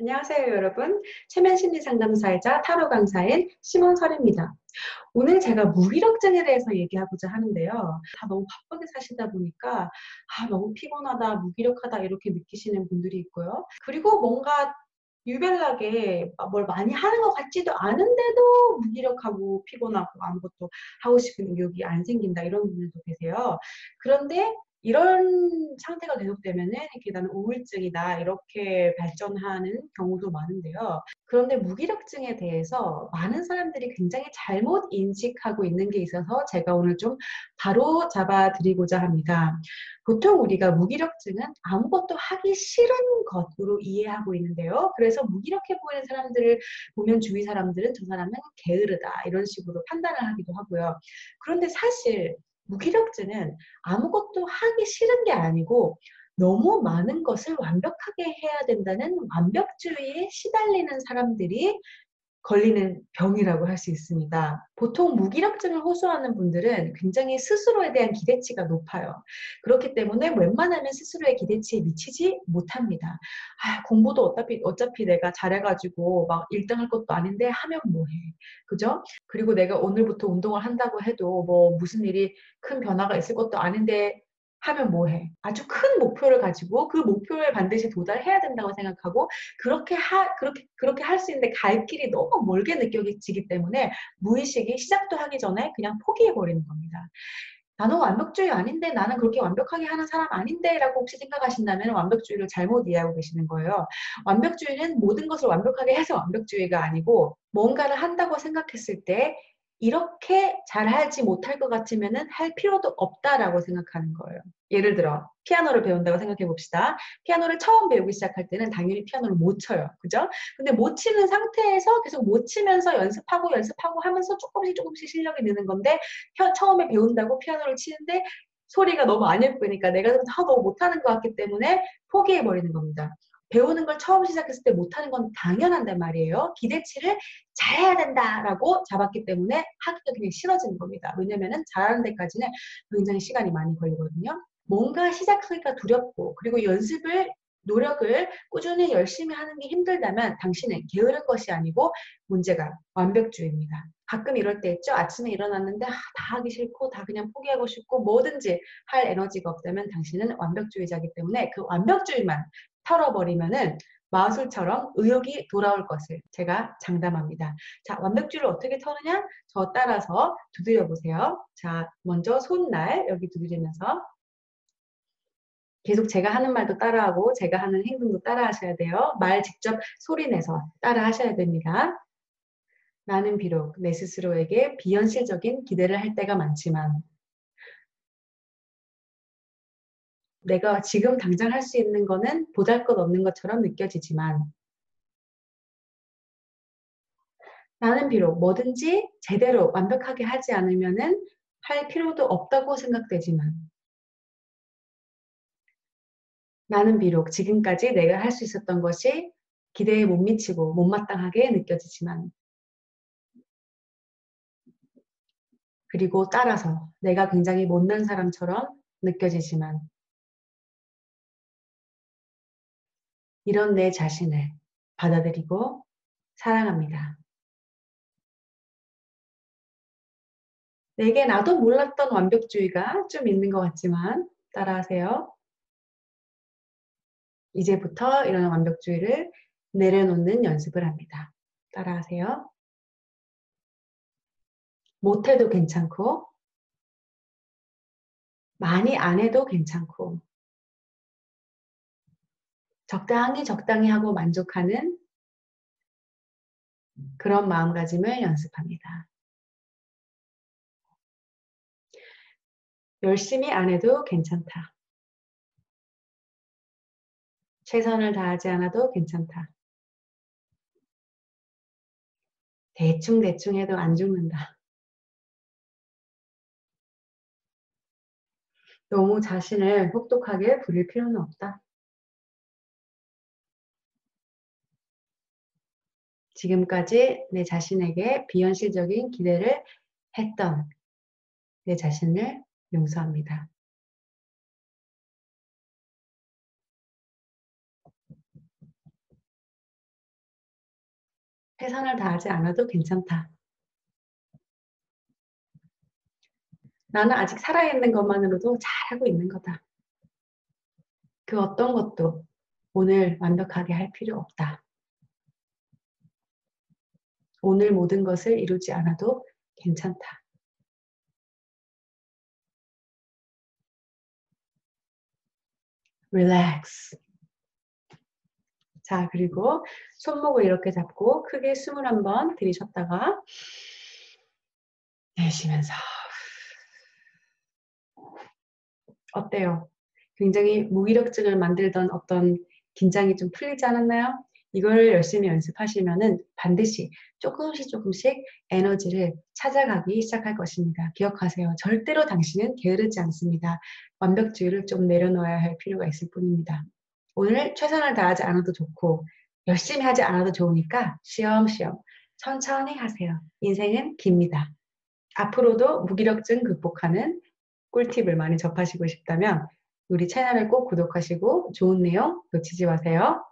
안녕하세요, 여러분. 최면 심리 상담사이자 타로 강사인 심원설입니다. 오늘 제가 무기력증에 대해서 얘기하고자 하는데요. 다 너무 바쁘게 사시다 보니까 아, 너무 피곤하다, 무기력하다 이렇게 느끼시는 분들이 있고요. 그리고 뭔가 유별나게 뭘 많이 하는 것 같지도 않은데도 무기력하고 피곤하고 아무것도 하고 싶은 의욕이 안 생긴다 이런 분들도 계세요. 그런데 이런 상태가 계속되면은 이렇게 나는 우울증이다 이렇게 발전하는 경우도 많은데요. 그런데 무기력증에 대해서 많은 사람들이 굉장히 잘못 인식하고 있는 게 있어서 제가 오늘 좀 바로 잡아 드리고자 합니다. 보통 우리가 무기력증은 아무것도 하기 싫은 것으로 이해하고 있는데요. 그래서 무기력해 보이는 사람들을 보면 주위 사람들은 저 사람은 게으르다 이런 식으로 판단을 하기도 하고요. 그런데 사실 무기력증은 아무것도 하기 싫은 게 아니고 너무 많은 것을 완벽하게 해야 된다는 완벽주의에 시달리는 사람들이 걸리는 병이라고 할 수 있습니다. 보통 무기력증을 호소하는 분들은 굉장히 스스로에 대한 기대치가 높아요. 그렇기 때문에 웬만하면 스스로의 기대치에 미치지 못합니다. 아, 공부도 어차피, 어차피 내가 잘해가지고 막 1등 할 것도 아닌데 하면 뭐해. 그죠? 그리고 내가 오늘부터 운동을 한다고 해도 뭐 무슨 일이 큰 변화가 있을 것도 아닌데 하면 뭐 해? 아주 큰 목표를 가지고 그 목표에 반드시 도달해야 된다고 생각하고 그렇게 하 그렇게 그렇게 할 수 있는데 갈 길이 너무 멀게 느껴지기 때문에 무의식이 시작도 하기 전에 그냥 포기해 버리는 겁니다. 나는 완벽주의 아닌데 나는 그렇게 완벽하게 하는 사람 아닌데 라고 혹시 생각하신다면 완벽주의를 잘못 이해하고 계시는 거예요. 완벽주의는 모든 것을 완벽하게 해서 완벽주의가 아니고 뭔가를 한다고 생각했을 때 이렇게 잘하지 못할 것 같으면 할 필요도 없다라고 생각하는 거예요. 예를 들어 피아노를 배운다고 생각해 봅시다. 피아노를 처음 배우기 시작할 때는 당연히 피아노를 못 쳐요. 그죠? 근데 못 치는 상태에서 계속 못 치면서 연습하고 연습하고 하면서 조금씩 조금씩 실력이 느는 건데 처음에 배운다고 피아노를 치는데 소리가 너무 안 예쁘니까 내가 아, 너무 못하는 것 같기 때문에 포기해버리는 겁니다. 배우는 걸 처음 시작했을 때 못하는 건 당연한단 말이에요. 기대치를 잘해야 된다라고 잡았기 때문에 하기가 그냥 싫어지는 겁니다. 왜냐면은 잘하는 데까지는 굉장히 시간이 많이 걸리거든요. 뭔가 시작하기가 두렵고 그리고 연습을 노력을 꾸준히 열심히 하는 게 힘들다면 당신은 게으른 것이 아니고 문제가 완벽주의입니다. 가끔 이럴 때 있죠. 아침에 일어났는데 아, 다 하기 싫고 다 그냥 포기하고 싶고 뭐든지 할 에너지가 없다면 당신은 완벽주의자이기 때문에 그 완벽주의만 털어버리면은 마술처럼 의욕이 돌아올 것을 제가 장담합니다. 자, 완벽주의를 어떻게 털느냐? 저 따라서 두드려 보세요. 자, 먼저 손날 여기 두드리면서 계속 제가 하는 말도 따라하고 제가 하는 행동도 따라 하셔야 돼요. 말 직접 소리내서 따라 하셔야 됩니다. 나는 비록 내 스스로에게 비현실적인 기대를 할 때가 많지만 내가 지금 당장 할 수 있는 거는 보잘 것 없는 것처럼 느껴지지만 나는 비록 뭐든지 제대로 완벽하게 하지 않으면은 할 필요도 없다고 생각되지만 나는 비록 지금까지 내가 할 수 있었던 것이 기대에 못 미치고 못마땅하게 느껴지지만 그리고 따라서 내가 굉장히 못난 사람처럼 느껴지지만 이런 내 자신을 받아들이고 사랑합니다. 내게 나도 몰랐던 완벽주의가 좀 있는 것 같지만 따라하세요. 이제부터 이런 완벽주의를 내려놓는 연습을 합니다. 따라하세요. 못해도 괜찮고, 많이 안 해도 괜찮고, 적당히 적당히 하고 만족하는 그런 마음가짐을 연습합니다. 열심히 안 해도 괜찮다. 최선을 다하지 않아도 괜찮다. 대충대충 해도 안 죽는다. 너무 자신을 혹독하게 부릴 필요는 없다. 지금까지 내 자신에게 비현실적인 기대를 했던 내 자신을 용서합니다. 최선을 다하지 않아도 괜찮다. 나는 아직 살아있는 것만으로도 잘하고 있는 거다. 그 어떤 것도 오늘 완벽하게 할 필요 없다. 오늘 모든 것을 이루지 않아도 괜찮다. relax. 자, 그리고 손목을 이렇게 잡고 크게 숨을 한번 들이쉬었다가 내쉬면서 어때요? 굉장히 무기력증을 만들던 어떤 긴장이 좀 풀리지 않았나요? 이걸 열심히 연습하시면은 반드시 조금씩 조금씩 에너지를 찾아가기 시작할 것입니다. 기억하세요. 절대로 당신은 게으르지 않습니다. 완벽주의를 좀 내려놓아야 할 필요가 있을 뿐입니다. 오늘 최선을 다하지 않아도 좋고 열심히 하지 않아도 좋으니까 쉬엄쉬엄 천천히 하세요. 인생은 깁니다. 앞으로도 무기력증 극복하는 꿀팁을 많이 접하시고 싶다면 우리 채널을 꼭 구독하시고 좋은 내용 놓치지 마세요.